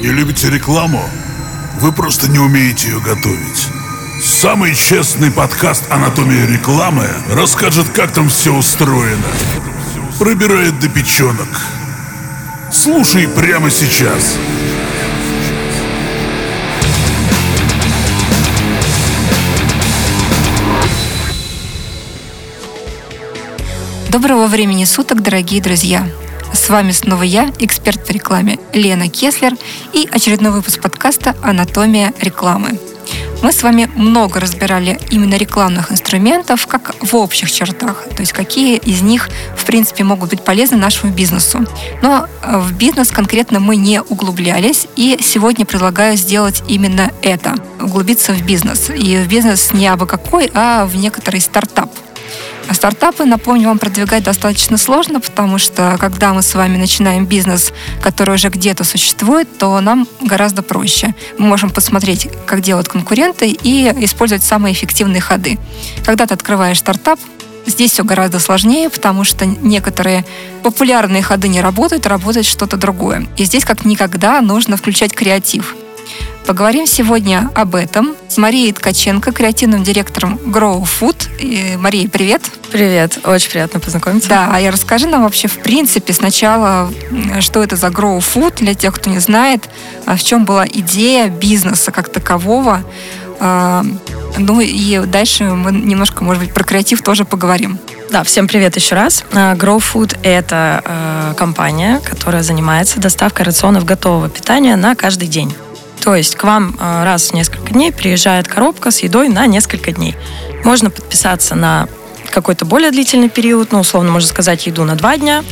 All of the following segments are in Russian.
Не любите рекламу? Вы просто не умеете ее готовить. Самый честный подкаст «Анатомия рекламы» расскажет, как там все устроено. Пробирает до печенок. Слушай прямо сейчас. Доброго времени суток, дорогие друзья! Вами снова я, эксперт по рекламе Лена Кеслер и очередной выпуск подкаста «Анатомия рекламы». Мы с вами много разбирали именно рекламных инструментов, как в общих чертах, то есть какие из них, в принципе, могут быть полезны нашему бизнесу. Но э, в бизнес конкретно мы не углублялись, и сегодня предлагаю сделать именно это – углубиться в бизнес. И в бизнес не абы какой, а в некоторый стартап – а стартапы, напомню, вам продвигать достаточно сложно, потому что когда мы с вами начинаем бизнес, который уже где-то существует, то нам гораздо проще. Мы можем посмотреть, как делают конкуренты и использовать самые эффективные ходы. Когда ты открываешь стартап, Здесь все гораздо сложнее, потому что некоторые популярные ходы не работают, работает что-то другое. И здесь как никогда нужно включать креатив. Поговорим сегодня об этом с Марией Ткаченко, креативным директором Grow Food. И, Мария, привет. Привет, очень приятно познакомиться. Да, а я расскажи нам вообще в принципе сначала, что это за Grow Food, для тех, кто не знает, а в чем была идея бизнеса как такового. А, ну и дальше мы немножко, может быть, про креатив тоже поговорим. Да, всем привет еще раз. А, Grow Food – это компания, которая занимается доставкой рационов готового питания на каждый день. То есть к вам э, раз в несколько дней приезжает коробка с едой на несколько дней. Можно подписаться на какой-то более длительный период, ну, условно, можно сказать, еду на два дня,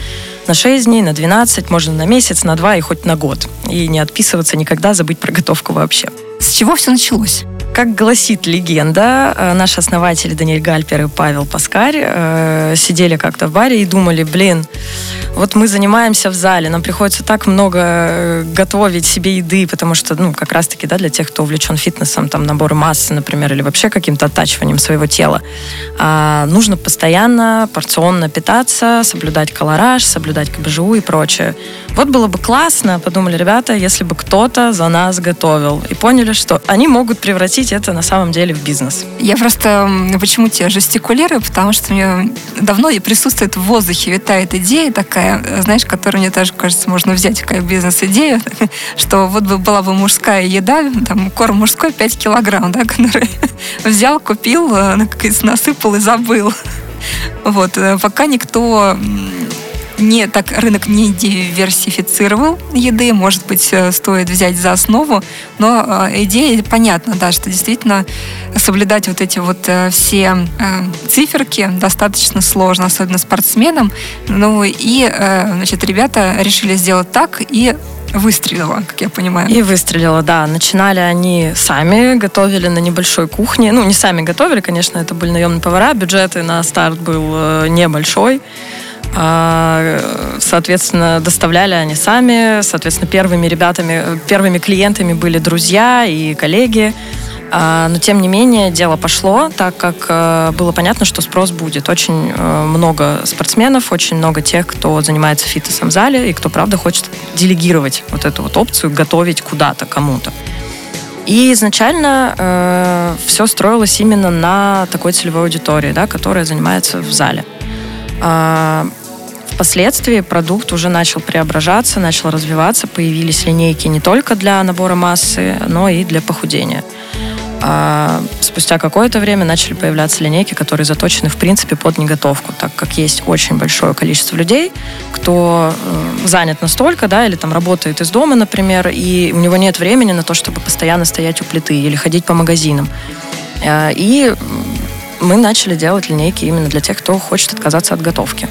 на 6 дней, на 12, можно на месяц, на два и хоть на год. И не отписываться никогда, забыть про готовку вообще. С чего все началось? Как гласит легенда, э, наши основатели Даниэль Гальпер и Павел Паскарь э, сидели как-то в баре и думали, блин, вот мы занимаемся в зале, нам приходится так много э, готовить себе еды, потому что, ну, как раз-таки, да, для тех, кто увлечен фитнесом, там, набор массы, например, или вообще каким-то оттачиванием своего тела, а, нужно постоянно порционно питаться, соблюдать колораж, соблюдать КБЖУ и прочее. Вот было бы классно, подумали ребята, если бы кто-то за нас готовил. И поняли, что они могут превратить это на самом деле в бизнес. Я просто почему тебе жестикулирую, потому что мне давно присутствует в воздухе, витает идея такая, знаешь, которую мне тоже кажется, можно взять как бизнес-идею, что вот бы была бы мужская еда, там корм мужской 5 килограмм, да, который взял, купил, э, насыпал и забыл. Вот, э, пока никто не так рынок не диверсифицировал еды, может быть, э, стоит взять за основу, но э, идея понятна, да, что действительно соблюдать вот эти вот э, все циферки достаточно сложно, особенно спортсменам. Ну и, значит, ребята решили сделать так и выстрелила, как я понимаю. И выстрелила, да. Начинали они сами, готовили на небольшой кухне. Ну, не сами готовили, конечно, это были наемные повара. Бюджеты на старт был небольшой. А, соответственно, доставляли они сами. Соответственно, первыми ребятами, первыми клиентами были друзья и коллеги. А, но, тем не менее, дело пошло, так как э, было понятно, что спрос будет. Очень э, много спортсменов, очень много тех, кто занимается фитнесом в зале и кто, правда, хочет делегировать вот эту вот опцию, готовить куда-то, кому-то. И изначально э, все строилось именно на такой целевой аудитории, да, которая занимается в зале. А, впоследствии продукт уже начал преображаться, начал развиваться, появились линейки не только для набора массы, но и для похудения. А спустя какое-то время начали появляться линейки, которые заточены, в принципе, под неготовку, так как есть очень большое количество людей, кто э, занят настолько, да, или там работает из дома, например, и у него нет времени на то, чтобы постоянно стоять у плиты или ходить по магазинам. Э, и мы начали делать линейки именно для тех, кто хочет отказаться от готовки.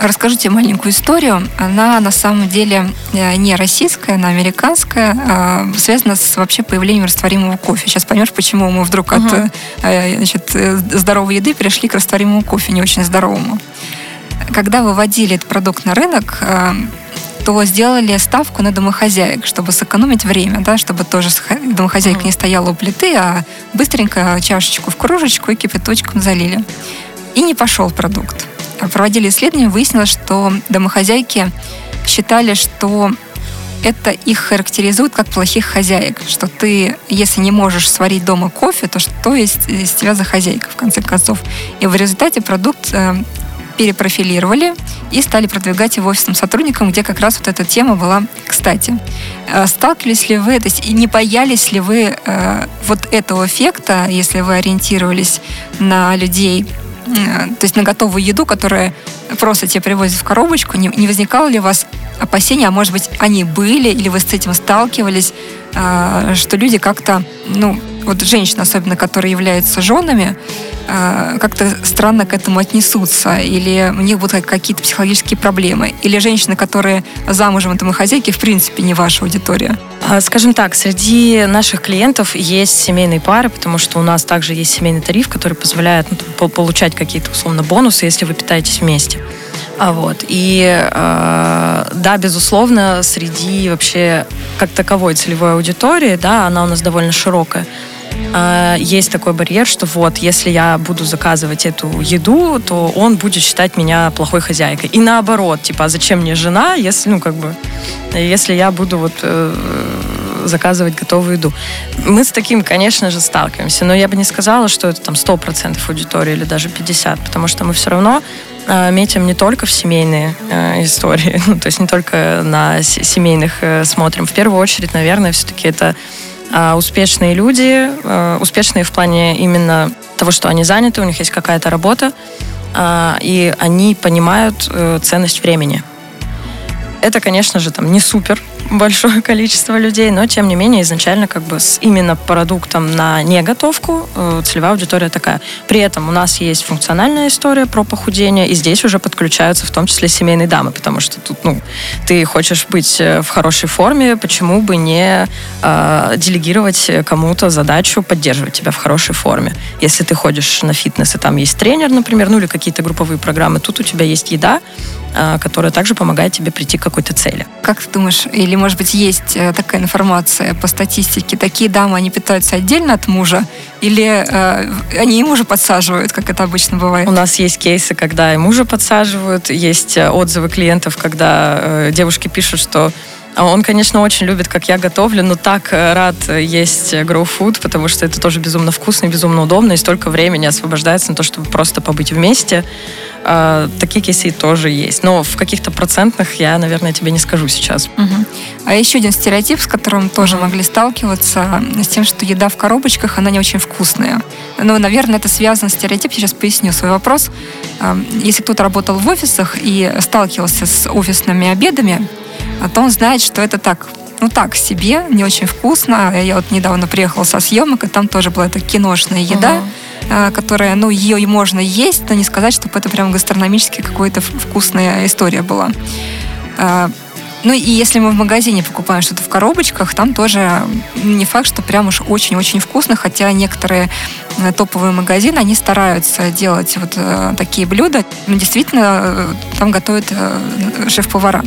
Расскажите маленькую историю. Она на самом деле э, не российская, она американская, а связана с вообще появлением растворимого кофе. Сейчас поймешь, почему мы вдруг от uh-huh. значит, здоровой еды перешли к растворимому кофе, не очень здоровому. Когда выводили этот продукт на рынок, то сделали ставку на домохозяек, чтобы сэкономить время, да, чтобы тоже домохозяйка не стояла у плиты, а быстренько чашечку в кружечку и кипяточком залили. И не пошел продукт. Проводили исследования, выяснилось, что домохозяйки считали, что это их характеризует как плохих хозяек, что ты, если не можешь сварить дома кофе, то что есть из тебя за хозяйка, в конце концов. И в результате продукт э, перепрофилировали и стали продвигать его офисным сотрудникам, где как раз вот эта тема была кстати. Э, сталкивались ли вы, то есть не боялись ли вы э, вот этого эффекта, если вы ориентировались на людей, то есть на готовую еду, которая просто тебе привозят в коробочку, не, не возникало ли у вас опасения, а может быть они были, или вы с этим сталкивались, э, что люди как-то, ну, вот женщины, особенно, которые являются женами, э, как-то странно к этому отнесутся, или у них будут какие-то психологические проблемы, или женщины, которые замужем и хозяйки, в принципе, не ваша аудитория? А, скажем так, среди наших клиентов есть семейные пары, потому что у нас также есть семейный тариф, который позволяет ну, получать какие-то условно бонусы, если вы питаетесь вместе. А вот. И э, да, безусловно, среди вообще как таковой целевой аудитории, да, она у нас довольно широкая. Э, есть такой барьер, что вот, если я буду заказывать эту еду, то он будет считать меня плохой хозяйкой. И наоборот, типа, а зачем мне жена, если, ну, как бы, если я буду вот э, заказывать готовую еду. Мы с таким, конечно же, сталкиваемся, но я бы не сказала, что это там 100% аудитории или даже 50%, потому что мы все равно э, метим не только в семейные э, истории, ну, то есть не только на семейных э, смотрим. В первую очередь, наверное, все-таки это э, успешные люди, э, успешные в плане именно того, что они заняты, у них есть какая-то работа, э, и они понимают э, ценность времени. Это, конечно же, там не супер большое количество людей, но тем не менее изначально как бы с именно продуктом на неготовку э, целевая аудитория такая. При этом у нас есть функциональная история про похудение, и здесь уже подключаются в том числе семейные дамы, потому что тут, ну, ты хочешь быть э, в хорошей форме, почему бы не э, делегировать кому-то задачу поддерживать тебя в хорошей форме. Если ты ходишь на фитнес, и там есть тренер, например, ну или какие-то групповые программы, тут у тебя есть еда, которая также помогает тебе прийти к какой-то цели. Как ты думаешь, или может быть, есть э, такая информация по статистике, такие дамы, они питаются отдельно от мужа, или э, они и мужа подсаживают, как это обычно бывает? У нас есть кейсы, когда и мужа подсаживают, есть э, отзывы клиентов, когда э, девушки пишут, что он, конечно, очень любит, как я готовлю, но так э, рад есть Grow Food, потому что это тоже безумно вкусно и безумно удобно, и столько времени освобождается на то, чтобы просто побыть вместе. А, такие кейсы тоже есть. Но в каких-то процентных я, наверное, тебе не скажу сейчас. Угу. А еще один стереотип, с которым тоже могли сталкиваться, с тем, что еда в коробочках, она не очень вкусная. Ну, наверное, это связано с стереотипом. Сейчас поясню свой вопрос. Если кто-то работал в офисах и сталкивался с офисными обедами, а то он знает, что это так, ну так себе, не очень вкусно. Я вот недавно приехала со съемок, и там тоже была эта киношная еда, uh-huh. которая, ну, ее и можно есть, но не сказать, чтобы это прям гастрономически какая-то вкусная история была. А, ну и если мы в магазине покупаем что-то в коробочках, там тоже не факт, что прям уж очень-очень вкусно, хотя некоторые э, топовые магазины, они стараются делать вот э, такие блюда. Но действительно, э, там готовят шеф-повара.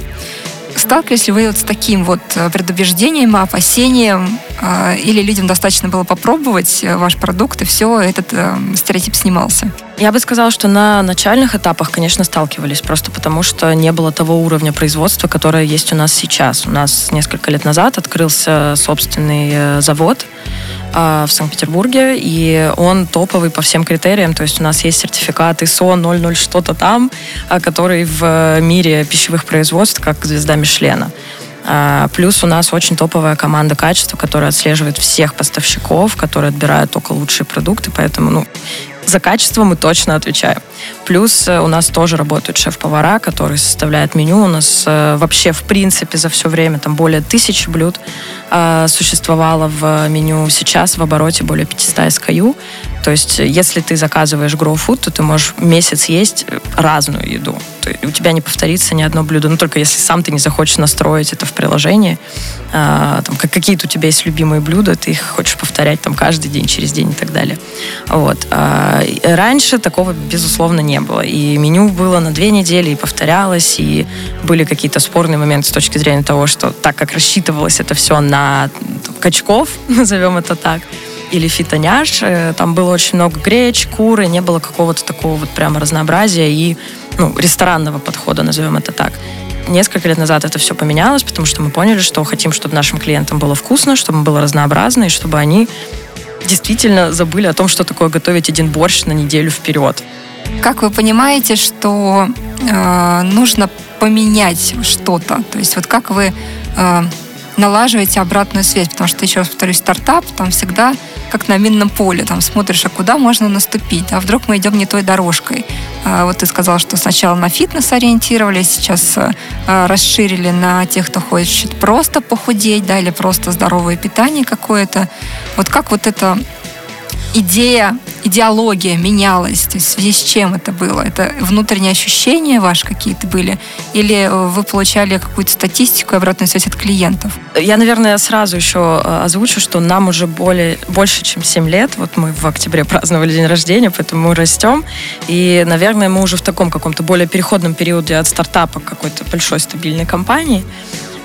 Сталкивались ли вы вот с таким вот э, предубеждением, опасением, э, или людям достаточно было попробовать э, ваш продукт, и все, этот стереотип снимался? Я бы сказала, что на начальных этапах, конечно, сталкивались, просто потому что не было того уровня производства, которое есть у нас сейчас. У нас несколько лет назад открылся собственный завод, а, в Санкт-Петербурге, и он топовый по всем критериям, то есть у нас есть сертификат ISO 00 что-то там, а, который в мире пищевых производств как звезда Мишлена. А, плюс у нас очень топовая команда качества, которая отслеживает всех поставщиков, которые отбирают только лучшие продукты, поэтому ну, за качество мы точно отвечаем. Плюс э, у нас тоже работают шеф-повара, которые составляют меню. У нас э, вообще, в принципе, за все время там более тысячи блюд э, существовало в меню. Сейчас в обороте более 500 SKU. То есть, если ты заказываешь Grow Food, то ты можешь месяц есть разную еду. У тебя не повторится ни одно блюдо. Ну, только если сам ты не захочешь настроить это в приложении. А, там, какие-то у тебя есть любимые блюда, ты их хочешь повторять там каждый день, через день и так далее. Вот. А, раньше такого, безусловно, не было. И меню было на две недели, и повторялось, и были какие-то спорные моменты с точки зрения того, что так как рассчитывалось это все на качков, назовем это так, или фитоняш. Э, там было очень много греч, куры, не было какого-то такого вот прямо разнообразия и ну, ресторанного подхода, назовем это так. Несколько лет назад это все поменялось, потому что мы поняли, что хотим, чтобы нашим клиентам было вкусно, чтобы было разнообразно, и чтобы они действительно забыли о том, что такое готовить один борщ на неделю вперед. Как вы понимаете, что э, нужно поменять что-то? То есть вот как вы э, налаживаете обратную связь? Потому что, еще раз повторюсь, стартап, там всегда как на минном поле, там смотришь, а куда можно наступить, а вдруг мы идем не той дорожкой. А, вот ты сказал, что сначала на фитнес ориентировались, сейчас а, расширили на тех, кто хочет просто похудеть, да, или просто здоровое питание какое-то. Вот как вот это идея, идеология менялась? То есть в связи с чем это было? Это внутренние ощущения ваши какие-то были? Или э, вы получали какую-то статистику и обратную связь от клиентов? Я, наверное, сразу еще э, озвучу, что нам уже более, больше, чем 7 лет. Вот мы в октябре праздновали день рождения, поэтому мы растем. И, наверное, мы уже в таком каком-то более переходном периоде от стартапа какой-то большой стабильной компании.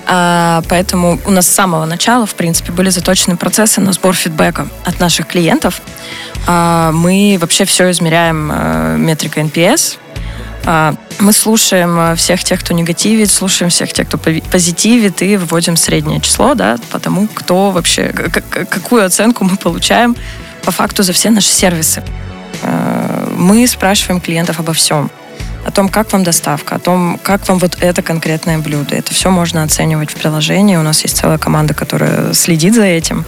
А, поэтому у нас с самого начала, в принципе, были заточены процессы на сбор фидбэка от наших клиентов. А, мы вообще все измеряем а, метрикой NPS. А, мы слушаем а, всех тех, кто негативит, слушаем всех тех, кто позитивит, и выводим среднее число, да, потому кто вообще, какую оценку мы получаем по факту за все наши сервисы. А, мы спрашиваем клиентов обо всем о том, как вам доставка, о том, как вам вот это конкретное блюдо. Это все можно оценивать в приложении. У нас есть целая команда, которая следит за этим.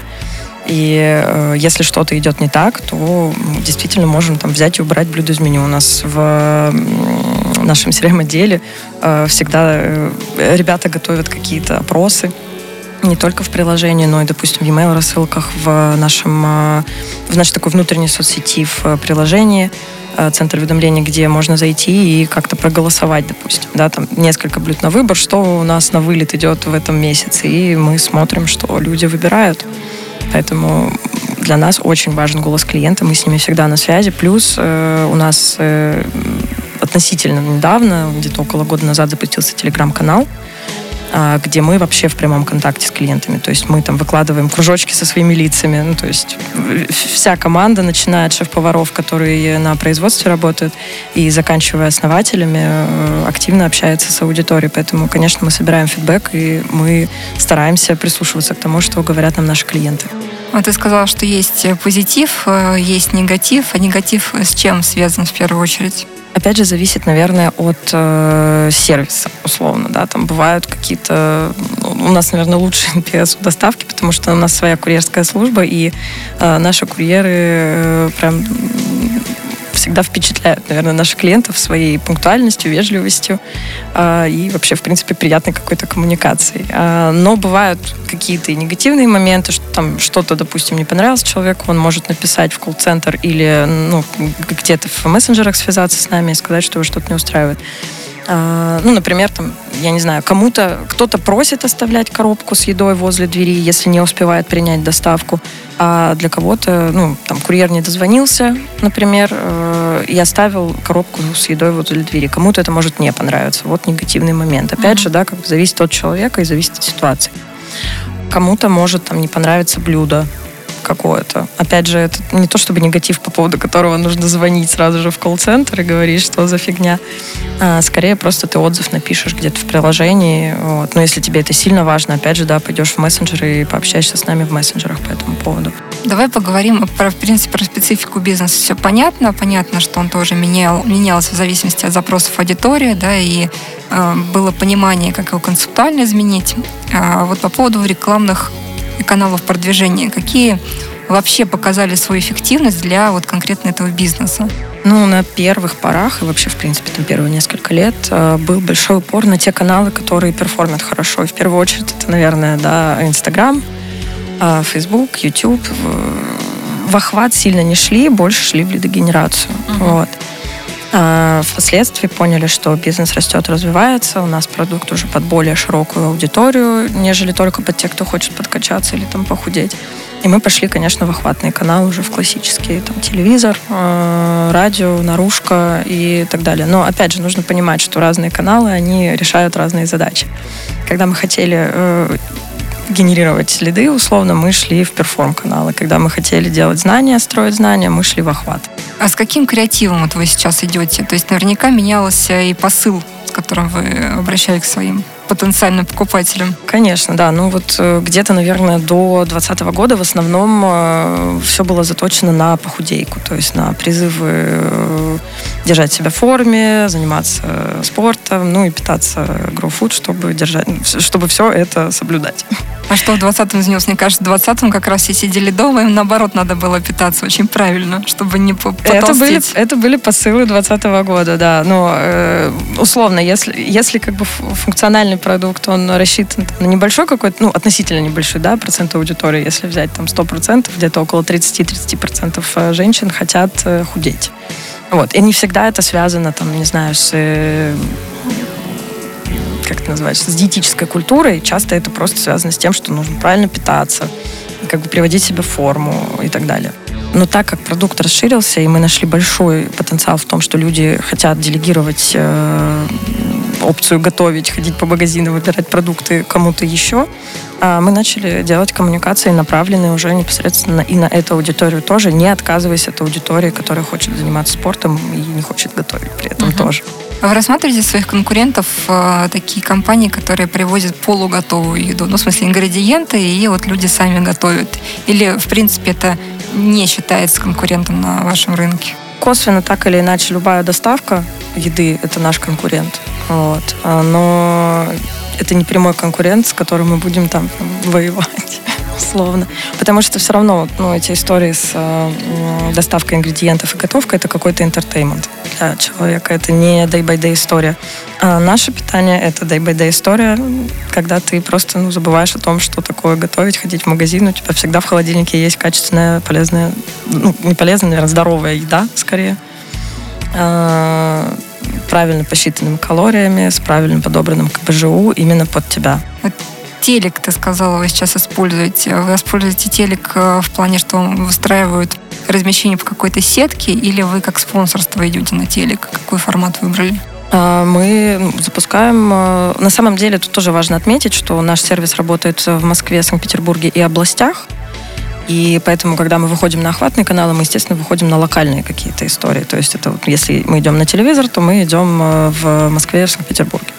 И э, если что-то идет не так, то действительно можем там взять и убрать блюдо из меню. У нас в нашем CRM-отделе э, всегда э, ребята готовят какие-то опросы, не только в приложении, но и, допустим, в e-mail рассылках, в нашем, э, в нашей такой внутренней соцсети, в приложении. Э, центр уведомлений, где можно зайти и как-то проголосовать, допустим. Да, там несколько блюд на выбор, что у нас на вылет идет в этом месяце, и мы смотрим, что люди выбирают. Поэтому для нас очень важен голос клиента, мы с ними всегда на связи. Плюс э, у нас э, относительно недавно, где-то около года назад запустился телеграм-канал, где мы вообще в прямом контакте с клиентами. То есть мы там выкладываем кружочки со своими лицами. Ну, то есть вся команда, начиная от шеф-поваров, которые на производстве работают, и заканчивая основателями, э, активно общается с аудиторией. Поэтому, конечно, мы собираем фидбэк, и мы стараемся прислушиваться к тому, что говорят нам наши клиенты. Вот ты сказала, что есть позитив, э, есть негатив. А негатив с чем связан в первую очередь? Опять же, зависит, наверное, от э, сервиса, условно, да, там бывают какие-то... Ну, у нас, наверное, лучший NPS доставки, потому что у нас своя курьерская служба, и э, наши курьеры э, прям всегда впечатляют, наверное, наших клиентов своей пунктуальностью, вежливостью э, и вообще, в принципе, приятной какой-то коммуникацией. Э, но бывают какие-то негативные моменты, что там что-то, допустим, не понравилось человеку, он может написать в колл-центр или ну, где-то в мессенджерах связаться с нами и сказать, что его что-то не устраивает. А, ну, например, там, я не знаю, кому-то, кто-то просит оставлять коробку с едой возле двери, если не успевает принять доставку, а для кого-то, ну, там, курьер не дозвонился, например, э, и оставил коробку с едой возле двери. Кому-то это может не понравиться. Вот негативный момент. Опять mm-hmm. же, да, как зависит от человека и зависит от ситуации. Кому-то может там не понравиться блюдо, какое-то. Опять же, это не то чтобы негатив, по поводу которого нужно звонить сразу же в колл-центр и говорить, что за фигня. А, скорее, просто ты отзыв напишешь где-то в приложении. Вот. Но если тебе это сильно важно, опять же, да, пойдешь в мессенджеры и пообщаешься с нами в мессенджерах по этому поводу. Давай поговорим про, в принципе, про специфику бизнеса. Все понятно. Понятно, что он тоже менял, менялся в зависимости от запросов аудитории, да, и э, было понимание, как его концептуально изменить. А вот по поводу рекламных каналов продвижения, какие вообще показали свою эффективность для вот конкретно этого бизнеса? Ну, на первых порах и вообще, в принципе, там первые несколько лет э, был большой упор на те каналы, которые перформят хорошо. И в первую очередь это, наверное, да, Инстаграм, э, Фейсбук, Ютуб. В охват сильно не шли, больше шли в лидогенерацию. Uh-huh. Вот. А впоследствии поняли, что бизнес растет, развивается, у нас продукт уже под более широкую аудиторию, нежели только под тех, кто хочет подкачаться или там похудеть. И мы пошли, конечно, в охватные каналы уже в классические, там, телевизор, э, радио, наружка и так далее. Но, опять же, нужно понимать, что разные каналы, они решают разные задачи. Когда мы хотели э, генерировать следы, условно, мы шли в перформ-каналы. Когда мы хотели делать знания, строить знания, мы шли в охват. А с каким креативом вот вы сейчас идете? То есть наверняка менялся и посыл, с которым вы обращались к своим потенциальным покупателям? Конечно, да. Ну вот э, где-то, наверное, до 2020 года в основном э, все было заточено на похудейку, то есть на призывы э, держать себя в форме, заниматься спортом, ну и питаться grow food, чтобы держать, чтобы все это соблюдать. А что в 20-м изменилось? Мне кажется, в 20-м как раз все сидели дома, им наоборот надо было питаться очень правильно, чтобы не потолстеть. Это были, это были посылы 20 -го года, да. Но э, условно, если, если как бы функциональный продукт, он рассчитан на небольшой какой-то, ну, относительно небольшой, да, процент аудитории, если взять там 100%, где-то около 30-30% э, женщин хотят э, худеть. Вот. И не всегда это связано, там, не знаю, с э, как это называется, с диетической культурой. Часто это просто связано с тем, что нужно правильно питаться, как бы приводить себя в форму и так далее. Но так как продукт расширился, и мы нашли большой потенциал в том, что люди хотят делегировать э, опцию готовить, ходить по магазинам, выбирать продукты кому-то еще, э, мы начали делать коммуникации, направленные уже непосредственно и на эту аудиторию тоже, не отказываясь от аудитории, которая хочет заниматься спортом и не хочет готовить при этом uh-huh. тоже. А вы рассматриваете своих конкурентов э, такие компании, которые привозят полуготовую еду? Ну, в смысле, ингредиенты, и вот люди сами готовят? Или, в принципе, это не считается конкурентом на вашем рынке? Косвенно, так или иначе, любая доставка еды – это наш конкурент. Вот. А, но это не прямой конкурент, с которым мы будем там воевать условно. Потому что все равно ну, эти истории с э, доставкой ингредиентов и готовкой это какой-то интертеймент для человека. Это не day-by-day история. А наше питание это day-by-day история, когда ты просто ну, забываешь о том, что такое готовить, ходить в магазин. У тебя всегда в холодильнике есть качественная, полезная, ну, не полезная, наверное, здоровая еда, скорее. А, правильно посчитанными калориями, с правильно подобранным КБЖУ именно под тебя телек, ты сказала, вы сейчас используете. Вы используете телек э, в плане, что выстраивают размещение по какой-то сетке, или вы как спонсорство идете на телек? Какой формат выбрали? А, мы запускаем... Э, на самом деле тут тоже важно отметить, что наш сервис работает в Москве, Санкт-Петербурге и областях. И поэтому, когда мы выходим на охватные каналы, мы, естественно, выходим на локальные какие-то истории. То есть это вот, если мы идем на телевизор, то мы идем э, в Москве, в Санкт-Петербурге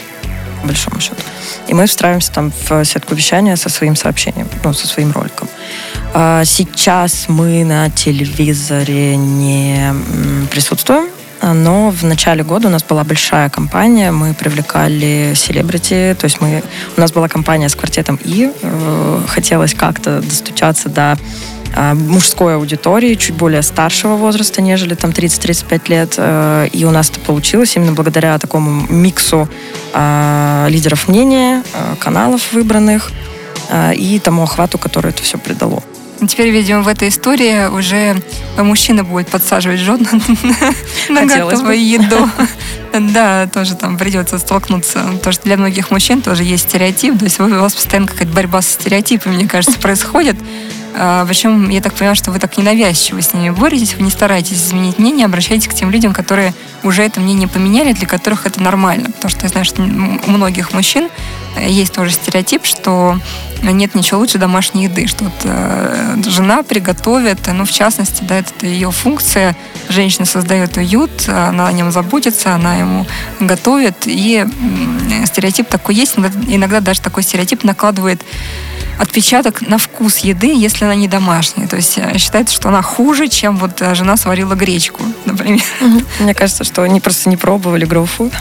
по большому счету. И мы встраиваемся там в сетку вещания со своим сообщением, ну, со своим роликом. А сейчас мы на телевизоре не присутствуем, но в начале года у нас была большая кампания, мы привлекали селебрити, то есть мы, у нас была кампания с квартетом И, э, хотелось как-то достучаться до а, мужской аудитории, чуть более старшего возраста, нежели там 30-35 лет. Э, и у нас это получилось именно благодаря такому миксу а, лидеров мнения, э, каналов выбранных э, и тому охвату, который это все придало. Теперь, видимо, в этой истории уже мужчина будет подсаживать жен на готовую еду. Да, тоже там придется столкнуться. Потому что для многих мужчин тоже есть стереотип. То есть у вас постоянно какая-то борьба с стереотипами, мне кажется, происходит. А, Причем, я так понимаю, что вы так ненавязчиво с ними боретесь, вы не стараетесь изменить мнение, обращаетесь к тем людям, которые уже это мнение поменяли, для которых это нормально. Потому что я знаю, что у многих мужчин э, есть тоже стереотип, что нет ничего лучше домашней еды, что вот, э, жена приготовит, ну, в частности, да, это ее функция, женщина создает уют, она о нем заботится, она ему готовит, и стереотип такой есть, иногда даже такой стереотип накладывает отпечаток на вкус еды, если она не домашняя. То есть э, считается, что она хуже, чем вот э, жена сварила гречку, например. Мне кажется, что они просто не пробовали гроуфуд.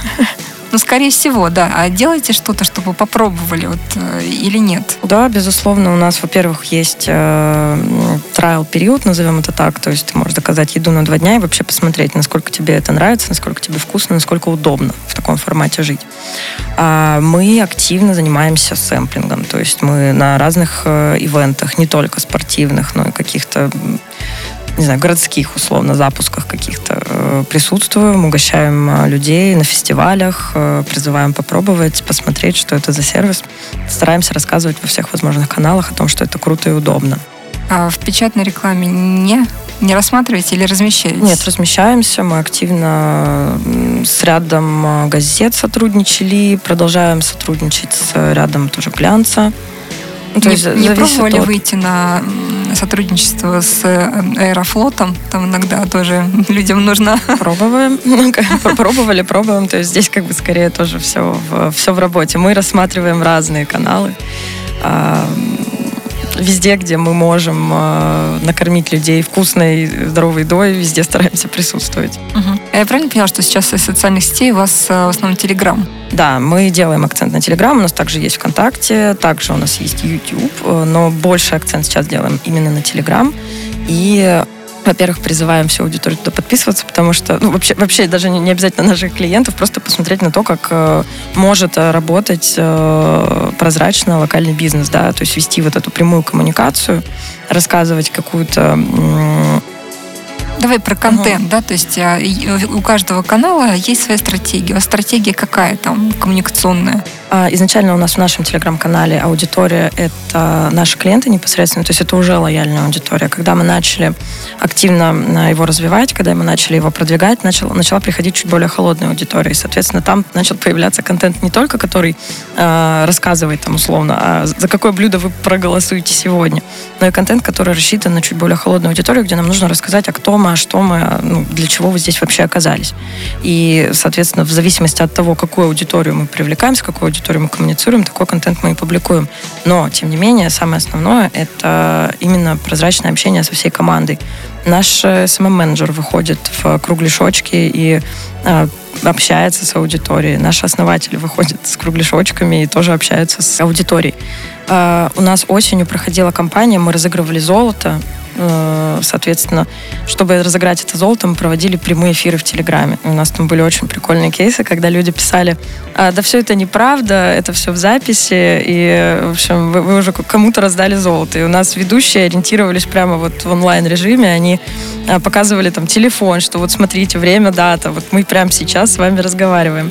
Ну, скорее всего, да. А делаете что-то, чтобы попробовали вот, э, или нет? Да, безусловно. У нас, во-первых, есть э, трайл-период, назовем это так. То есть ты можешь заказать еду на два дня и вообще посмотреть, насколько тебе это нравится, насколько тебе вкусно, насколько удобно в таком формате жить. А мы активно занимаемся сэмплингом. То есть мы на разных э, ивентах, не только спортивных, но и каких-то не знаю, городских, условно, запусках каких-то э, присутствуем, угощаем э, людей на фестивалях, э, призываем попробовать, посмотреть, что это за сервис. Стараемся рассказывать во всех возможных каналах о том, что это круто и удобно. А в печатной рекламе не не рассматриваете или размещаете? Нет, размещаемся. Мы активно с рядом газет сотрудничали, продолжаем сотрудничать с рядом тоже глянца. Ну, то не, есть не пробовали от... выйти на сотрудничество с э, Аэрофлотом? Там иногда тоже людям нужно... Пробуем. Пробовали, пробуем. То есть здесь как бы скорее тоже все в, все в работе. Мы рассматриваем разные каналы везде, где мы можем э, накормить людей вкусной, здоровой едой, везде стараемся присутствовать. Угу. Я правильно поняла, что сейчас из социальных сетей у вас э, в основном Телеграм? Да, мы делаем акцент на Телеграм, у нас также есть ВКонтакте, также у нас есть YouTube, э, но больше акцент сейчас делаем именно на Телеграм. И во-первых, призываем всю аудиторию туда подписываться, потому что ну, вообще, вообще даже не, обязательно наших клиентов, просто посмотреть на то, как э, может э, работать э, прозрачно локальный бизнес, да, то есть вести вот эту прямую коммуникацию, рассказывать какую-то Давай про контент, угу. да, то есть а, у каждого канала есть своя стратегия. У вас стратегия какая там коммуникационная? А, изначально у нас в нашем телеграм-канале аудитория — это наши клиенты непосредственно, то есть это уже лояльная аудитория. Когда мы начали активно а, его развивать, когда мы начали его продвигать, начала, начала приходить чуть более холодная аудитория. И, соответственно, там начал появляться контент не только, который э, рассказывает там условно, а за какое блюдо вы проголосуете сегодня, но и контент, который рассчитан на чуть более холодную аудиторию, где нам нужно рассказать, а кто мы, а что мы, ну, для чего вы здесь вообще оказались. И, соответственно, в зависимости от того, какую аудиторию мы привлекаем, с какой аудиторией мы коммуницируем, такой контент мы и публикуем. Но, тем не менее, самое основное — это именно прозрачное общение со всей командой. Наш SMM-менеджер выходит в кругляшочки и э, общается с аудиторией. Наш основатель выходит с кругляшочками и тоже общается с аудиторией. Э, у нас осенью проходила кампания, мы разыгрывали золото Э, соответственно, чтобы разыграть это золото, мы проводили прямые эфиры в Телеграме. У нас там были очень прикольные кейсы, когда люди писали, а, да все это неправда, это все в записи, и, в общем, вы, вы уже кому-то раздали золото. И у нас ведущие ориентировались прямо вот в онлайн-режиме, они а, показывали там телефон, что вот смотрите, время, дата, вот мы прямо сейчас с вами разговариваем.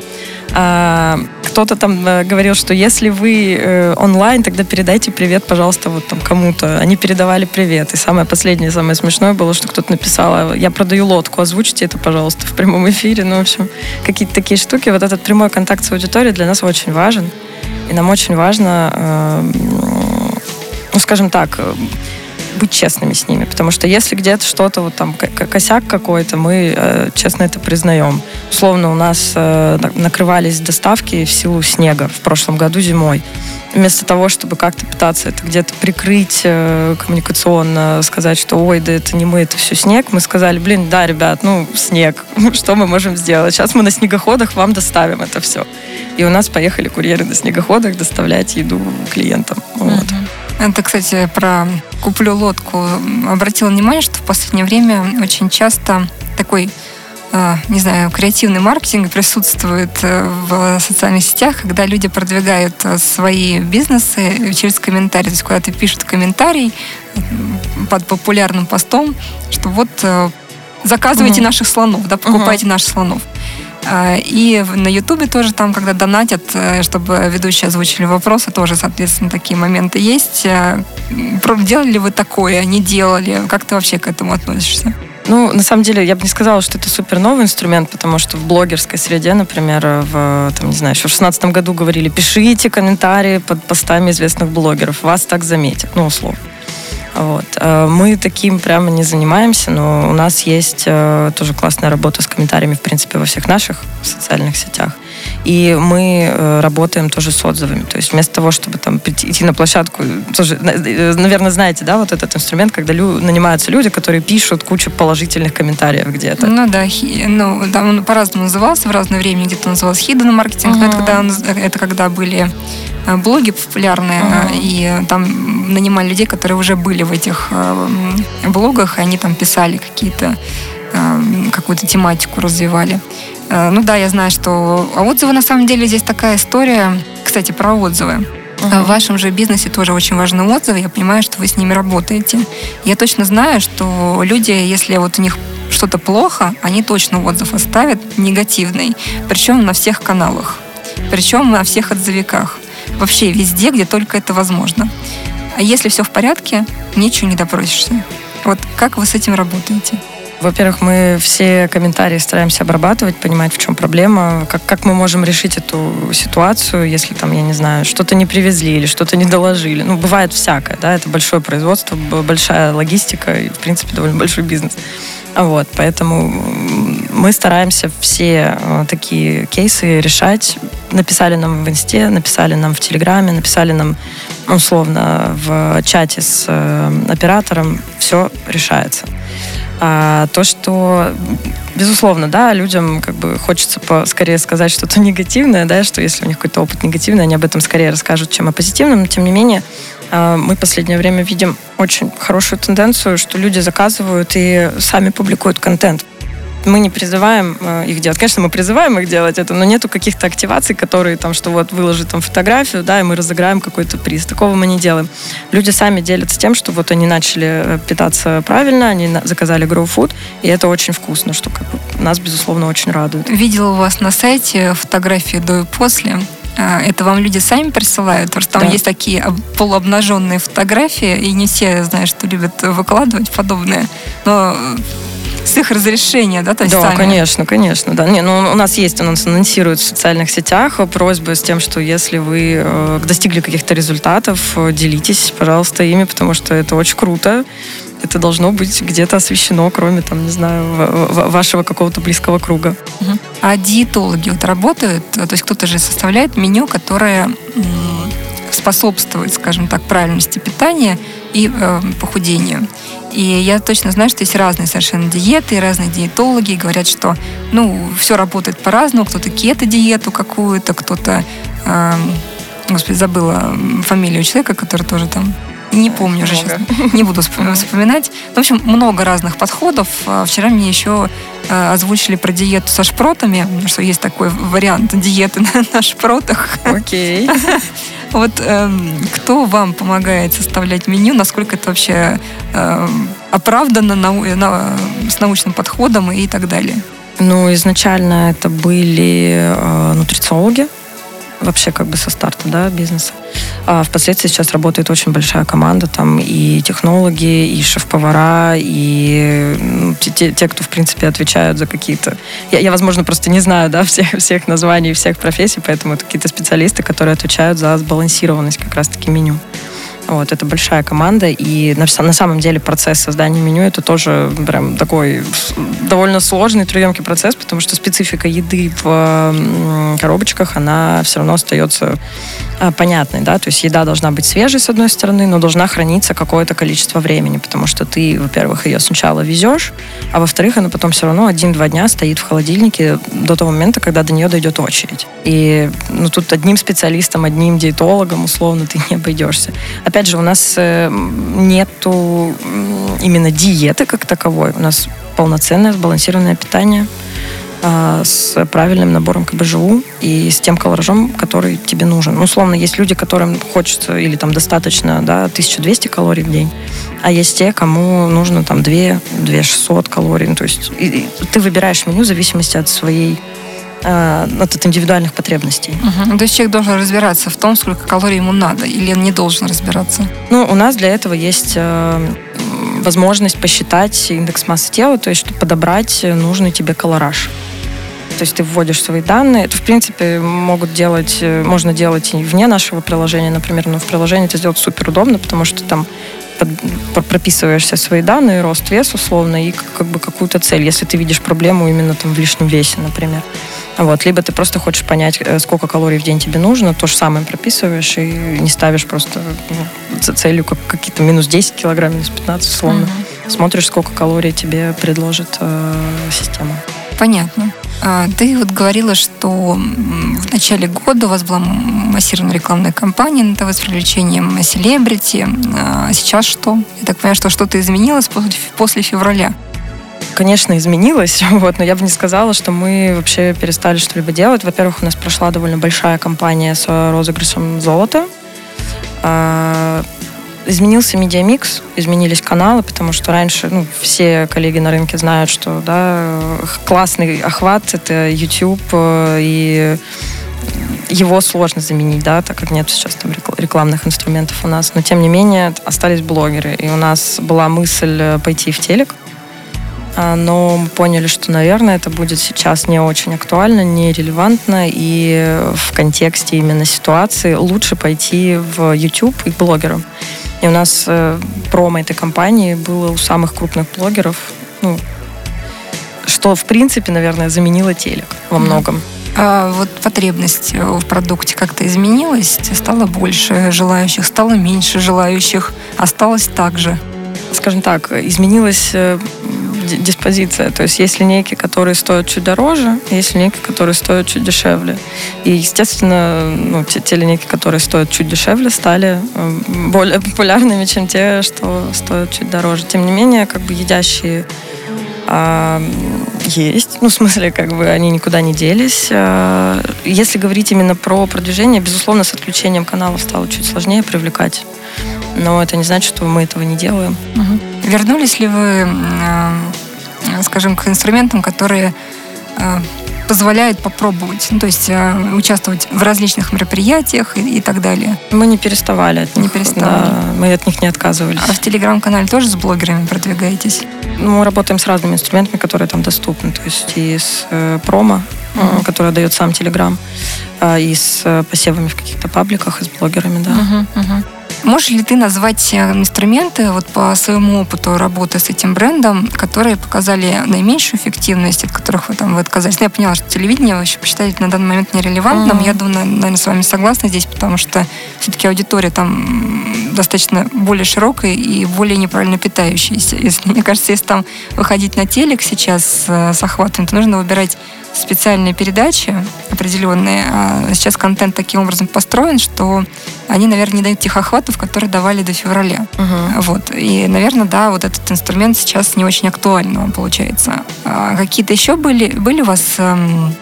А, кто-то там э, говорил, что если вы э, онлайн, тогда передайте привет, пожалуйста, вот там кому-то. Они передавали привет. И самое последнее, самое смешное было, что кто-то написал, «А, я продаю лодку, озвучите это, пожалуйста, в прямом эфире. Ну, в общем, какие-то такие штуки. Вот этот прямой контакт с аудиторией для нас очень важен. И нам очень важно, э, ну, скажем так, быть честными с ними, потому что если где-то что-то вот там косяк какой-то, мы э, честно это признаем. Условно у нас э, накрывались доставки в силу снега в прошлом году зимой. Вместо того, чтобы как-то пытаться это где-то прикрыть э, коммуникационно, сказать, что ой, да это не мы, это все снег, мы сказали, блин, да, ребят, ну снег, что мы можем сделать? Сейчас мы на снегоходах вам доставим это все. И у нас поехали курьеры на снегоходах доставлять еду клиентам. Вот. Это, кстати, про «Куплю лодку». Обратила внимание, что в последнее время очень часто такой э, не знаю, креативный маркетинг присутствует э, в социальных сетях, когда люди продвигают э, свои бизнесы через комментарии. То есть куда-то пишут комментарий под популярным постом, что вот заказывайте угу. наших слонов, да, покупайте угу. наших слонов. А, и на Ютубе тоже там, когда донатят, э, чтобы ведущие озвучили вопросы, тоже, соответственно, такие моменты есть. Э, делали ли вы такое, не делали? Как ты вообще к этому относишься? Ну, на самом деле, я бы не сказала, что это супер новый инструмент, потому что в блогерской среде, например, в, там, не знаю, еще в 2016 году говорили, пишите комментарии под постами известных блогеров, вас так заметят, ну, условно. Вот. Э, мы таким прямо не занимаемся, но у нас есть э, тоже классная работа с комментариями, в принципе, во всех наших социальных сетях. И мы э, работаем тоже с отзывами. То есть вместо того, чтобы там идти на площадку, тоже, наверное, знаете, да, вот этот инструмент, когда лю- нанимаются люди, которые пишут кучу положительных комментариев где-то. Ну да, хи- ну, там он по-разному назывался, в разное время где-то назывался hidden маркетинг, uh-huh. это, когда он, это когда были Э, блоги популярные, uh-huh. и там нанимали людей, которые уже были в этих э, блогах, и они там писали какие-то какую-то тематику развивали. Ну да, я знаю, что отзывы на самом деле здесь такая история. Кстати, про отзывы. Uh-huh. В вашем же бизнесе тоже очень важны отзывы. Я понимаю, что вы с ними работаете. Я точно знаю, что люди, если вот у них что-то плохо, они точно отзыв оставят негативный. Причем на всех каналах. Причем на всех отзывиках вообще везде, где только это возможно. А если все в порядке, ничего не допросишься. Вот как вы с этим работаете? Во-первых, мы все комментарии стараемся обрабатывать, понимать, в чем проблема, как, как мы можем решить эту ситуацию, если там, я не знаю, что-то не привезли или что-то не доложили. Ну, бывает всякое, да, это большое производство, большая логистика и, в принципе, довольно большой бизнес. Вот, поэтому мы стараемся все э, такие кейсы решать. Написали нам в инсте, написали нам в телеграме, написали нам условно в чате с э, оператором. Все решается. А то, что безусловно, да, людям как бы хочется скорее сказать что-то негативное, да, что если у них какой-то опыт негативный, они об этом скорее расскажут, чем о позитивном. Но тем не менее, а, мы в последнее время видим очень хорошую тенденцию, что люди заказывают и сами публикуют контент. Мы не призываем э, их делать. Конечно, мы призываем их делать это, но нету каких-то активаций, которые там, что вот выложить там фотографию, да, и мы разыграем какой-то приз. Такого мы не делаем. Люди сами делятся тем, что вот они начали э, питаться правильно, они заказали Grow Food, и это очень вкусно, что как бы, нас, безусловно, очень радует. Видела у вас на сайте фотографии до и после. А, это вам люди сами присылают? Потому что там да. есть такие полуобнаженные фотографии, и не все, знаешь, что любят выкладывать подобное. Но с их разрешения, да, то есть Да, сами. конечно, конечно, да. Не, ну, у нас есть, у нас анонсируют в социальных сетях просьбы с тем, что если вы э, достигли каких-то результатов, э, делитесь, пожалуйста, ими, потому что это очень круто это должно быть где-то освещено, кроме, там, не знаю, вашего какого-то близкого круга. А диетологи вот работают? То есть кто-то же составляет меню, которое способствует, скажем так, правильности питания и э, похудению. И я точно знаю, что есть разные совершенно диеты, разные диетологи говорят, что ну, все работает по-разному. Кто-то кето-диету какую-то, кто-то... Э, господи, забыла фамилию человека, который тоже там не помню уже сейчас, не буду вспоминать. В общем, много разных подходов. А вчера мне еще э, озвучили про диету со шпротами, что есть такой вариант диеты на, шпротах. Окей. Вот э, кто вам помогает составлять меню? Насколько это вообще э, оправдано нау на, с научным подходом и так далее? Ну, изначально это были э, нутрициологи, вообще как бы со старта да, бизнеса. А впоследствии сейчас работает очень большая команда, там и технологи, и шеф-повара, и ну, те, те, кто, в принципе, отвечают за какие-то... Я, я, возможно, просто не знаю, да, всех, всех названий, всех профессий, поэтому это какие-то специалисты, которые отвечают за сбалансированность как раз-таки меню. Вот, это большая команда, и на, на самом деле процесс создания меню это тоже прям такой довольно сложный, трудоемкий процесс, потому что специфика еды в коробочках, она все равно остается а, понятной, да, то есть еда должна быть свежей, с одной стороны, но должна храниться какое-то количество времени, потому что ты, во-первых, ее сначала везешь, а во-вторых, она потом все равно один-два дня стоит в холодильнике до того момента, когда до нее дойдет очередь. И ну, тут одним специалистом, одним диетологом, условно, ты не обойдешься же, у нас э, нету именно диеты как таковой. У нас полноценное сбалансированное питание а, с правильным набором КБЖУ и с тем колоражом, который тебе нужен. Ну, условно, есть люди, которым хочется или там достаточно да, 1200 калорий в день, а есть те, кому нужно там 2, 2600 калорий. Ну, то есть и, и ты выбираешь меню в зависимости от своей э, от индивидуальных потребностей. Угу. То есть человек должен разбираться в том, сколько калорий ему надо, или он не должен разбираться? Ну, у нас для этого есть э, возможность посчитать индекс массы тела, то есть чтобы подобрать нужный тебе колораж. То есть ты вводишь свои данные. Это, в принципе, могут делать, э, можно делать и вне нашего приложения, например, но в приложении это сделать супер удобно, потому что там под, прописываешь все свои данные, рост, вес условно, и как бы какую-то цель, если ты видишь проблему именно там в лишнем весе, например. Вот. Либо ты просто хочешь понять, э, сколько калорий в день тебе нужно, то же самое прописываешь и не ставишь просто ну, за целью как, какие-то минус 10 килограмм, минус 15 условно. Mm-hmm. Смотришь, сколько калорий тебе предложит э, система. Понятно. А, ты вот говорила, что в начале года у вас была массированная рекламная кампания на ТВ с привлечением селебрити. А сейчас что? Я так понимаю, что что-то изменилось после февраля конечно, изменилось, вот, но я бы не сказала, что мы вообще перестали что-либо делать. Во-первых, у нас прошла довольно большая кампания с розыгрышем золота. Изменился медиамикс, изменились каналы, потому что раньше ну, все коллеги на рынке знают, что да, классный охват — это YouTube, э, и его сложно заменить, да, так как нет сейчас там рекламных инструментов у нас. Но тем не менее остались блогеры. И у нас была мысль э, пойти в телек, А, но мы поняли, что, наверное, это будет сейчас не очень актуально, не релевантно, и в контексте именно ситуации лучше пойти в YouTube и к блогерам. И у нас э, промо этой компании было у самых крупных блогеров, ну, что, в принципе, наверное, заменило телек во многом. А вот потребность в продукте как-то изменилась? Стало больше желающих, стало меньше желающих, осталось так же? Скажем так, изменилась э, диспозиция. То есть есть линейки, которые стоят чуть дороже, есть линейки, которые стоят чуть дешевле. И, естественно, ну, те, те линейки, которые стоят чуть дешевле, стали э, более популярными, чем те, что стоят чуть дороже. Тем не менее, как бы едящие а, есть. Ну, в смысле, как бы они никуда не делись. А, если говорить именно про продвижение, безусловно, с отключением каналов стало чуть сложнее привлекать. Но это не значит, что мы этого не делаем. Угу. Вернулись ли вы, э, скажем, к инструментам, которые э, позволяют попробовать, ну, то есть э, участвовать в различных мероприятиях и, и так далее. Мы не переставали от них. Не переставали. Да, мы от них не отказывались. А в телеграм-канале тоже с блогерами продвигаетесь? Ну, мы работаем с разными инструментами, которые там доступны. То есть и с э, промо, uh-huh. который дает сам Телеграм, э, и с э, посевами в каких-то пабликах, и с блогерами, да. Uh-huh. Можешь ли ты назвать э, инструменты вот по своему опыту работы с этим брендом, которые показали наименьшую эффективность, от которых вы там вы отказались? Ну, я поняла, что телевидение вы еще посчитаете на данный момент нерелевантным. Mm-hmm. Я думаю, наверное, с вами согласна здесь, потому что все-таки аудитория там достаточно более широкая и более неправильно питающаяся. Если, мне кажется, если там выходить на телек сейчас э, с охватом, то нужно выбирать специальные передачи определенные. А сейчас контент таким образом построен, что они, наверное, не дают тех охватов, которые давали до февраля. Uh-huh. Вот. И, наверное, да, вот этот инструмент сейчас не очень актуальный вам получается. А какие-то еще были, были у вас эм,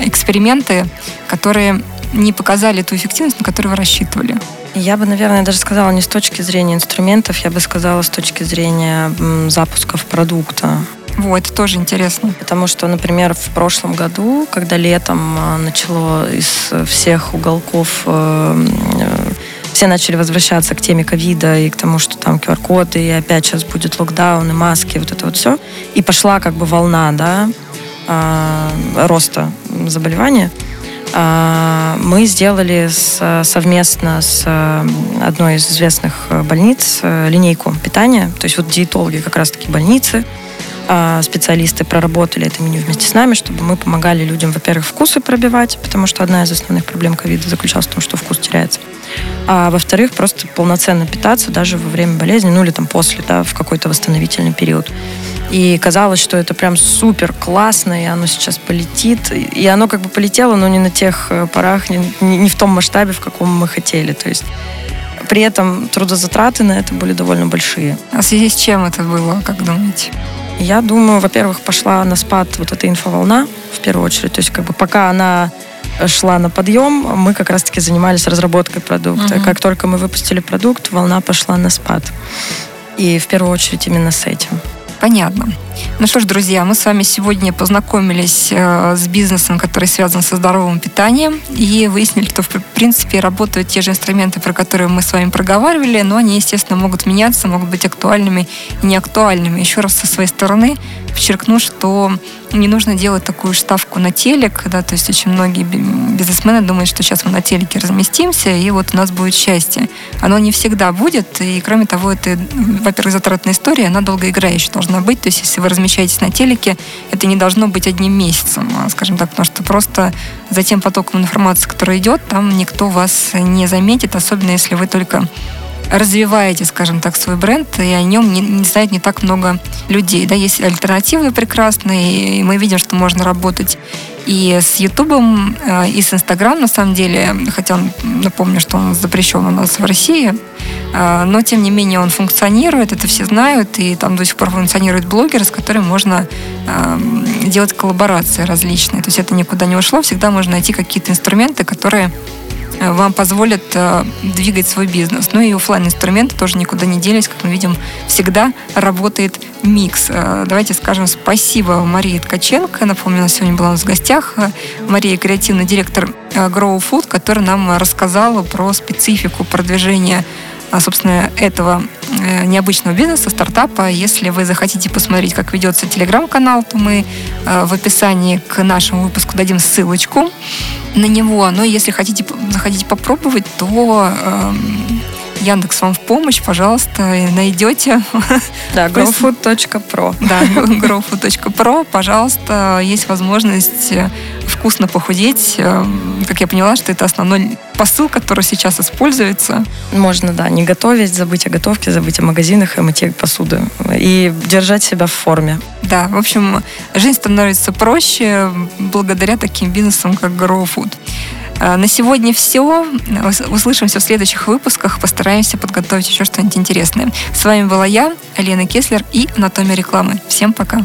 эксперименты, которые не показали ту эффективность, на которую вы рассчитывали? Я бы, наверное, даже сказала не с точки зрения инструментов, я бы сказала с точки зрения запусков продукта. Вот, это тоже интересно. Потому что, например, в прошлом году, когда летом а, начало из всех уголков э, э, все начали возвращаться к теме ковида и к тому, что там QR-коды, и опять сейчас будет локдаун, и маски, вот это вот все. И пошла как бы волна, да, а, роста заболевания. А, мы сделали совместно с одной из известных больниц э, линейку питания. То есть вот диетологи как раз-таки больницы, специалисты проработали это меню вместе с нами, чтобы мы помогали людям, во-первых, вкусы пробивать, потому что одна из основных проблем ковида заключалась в том, что вкус теряется. А во-вторых, просто полноценно питаться даже во время болезни, ну или там после, да, в какой-то восстановительный период. И казалось, что это прям супер классно, и оно сейчас полетит. И оно как бы полетело, но не на тех э, порах, не, не в том масштабе, в каком мы хотели. То есть при этом трудозатраты на это были довольно большие. А в связи с чем это было, как думаете? Я думаю, во-первых, пошла на спад вот эта инфоволна, в первую очередь. То есть, как бы пока она шла на подъем, мы как раз-таки занимались разработкой продукта. Угу. Как только мы выпустили продукт, волна пошла на спад. И в первую очередь именно с этим. Понятно. Ну что ж, друзья, мы с вами сегодня познакомились э, с бизнесом, который связан со здоровым питанием, и выяснили, что, в принципе, работают те же инструменты, про которые мы с вами проговаривали, но они, естественно, могут меняться, могут быть актуальными и неактуальными. Еще раз со своей стороны подчеркну, что не нужно делать такую ставку на телек, да, то есть очень многие бизнесмены думают, что сейчас мы на телеке разместимся, и вот у нас будет счастье. Оно не всегда будет, и кроме того, это, во-первых, затратная история, она долгоиграющая должна быть, то есть если вы размещаетесь на телеке, это не должно быть одним месяцем, а, скажем так, потому что просто за тем потоком информации, который идет, там никто вас не заметит, особенно если вы только развиваете, скажем так, свой бренд, и о нем не, не знает не так много людей. Да, есть альтернативы прекрасные, и мы видим, что можно работать и с Ютубом, э, и с Инстаграм, на самом деле, хотя напомню, что он запрещен у нас в России, э, но тем не менее он функционирует, это все знают, и там до сих пор функционирует блогер, с которым можно э, делать коллаборации различные. То есть это никуда не ушло, всегда можно найти какие-то инструменты, которые вам позволят э, двигать свой бизнес. Ну и офлайн инструменты тоже никуда не делись. Как мы видим, всегда работает микс. Э, давайте скажем спасибо Марии Ткаченко. Напомню, она сегодня была у нас в гостях. Мария, креативный директор Grow Food, который нам рассказала про специфику продвижения собственно, этого э, необычного бизнеса, стартапа. Если вы захотите посмотреть, как ведется телеграм-канал, то мы э, в описании к нашему выпуску дадим ссылочку на него. Но если хотите, захотите попробовать, то эм, Яндекс вам в помощь, пожалуйста, найдете. Да, growfood.pro. Да, growfood.pro, пожалуйста, есть возможность э, вкусно похудеть. Э, как я поняла, что это основной посыл, который сейчас используется. Можно, да, не готовить, забыть о готовке, забыть о магазинах и мытье посуды. И держать себя в форме. Да, в общем, жизнь становится проще благодаря таким бизнесам, как Grow Food. Э, на сегодня все. Услышимся в следующих выпусках. Постараемся подготовить еще что-нибудь интересное. С вами была я, Лена Кеслер и Анатомия рекламы. Всем пока.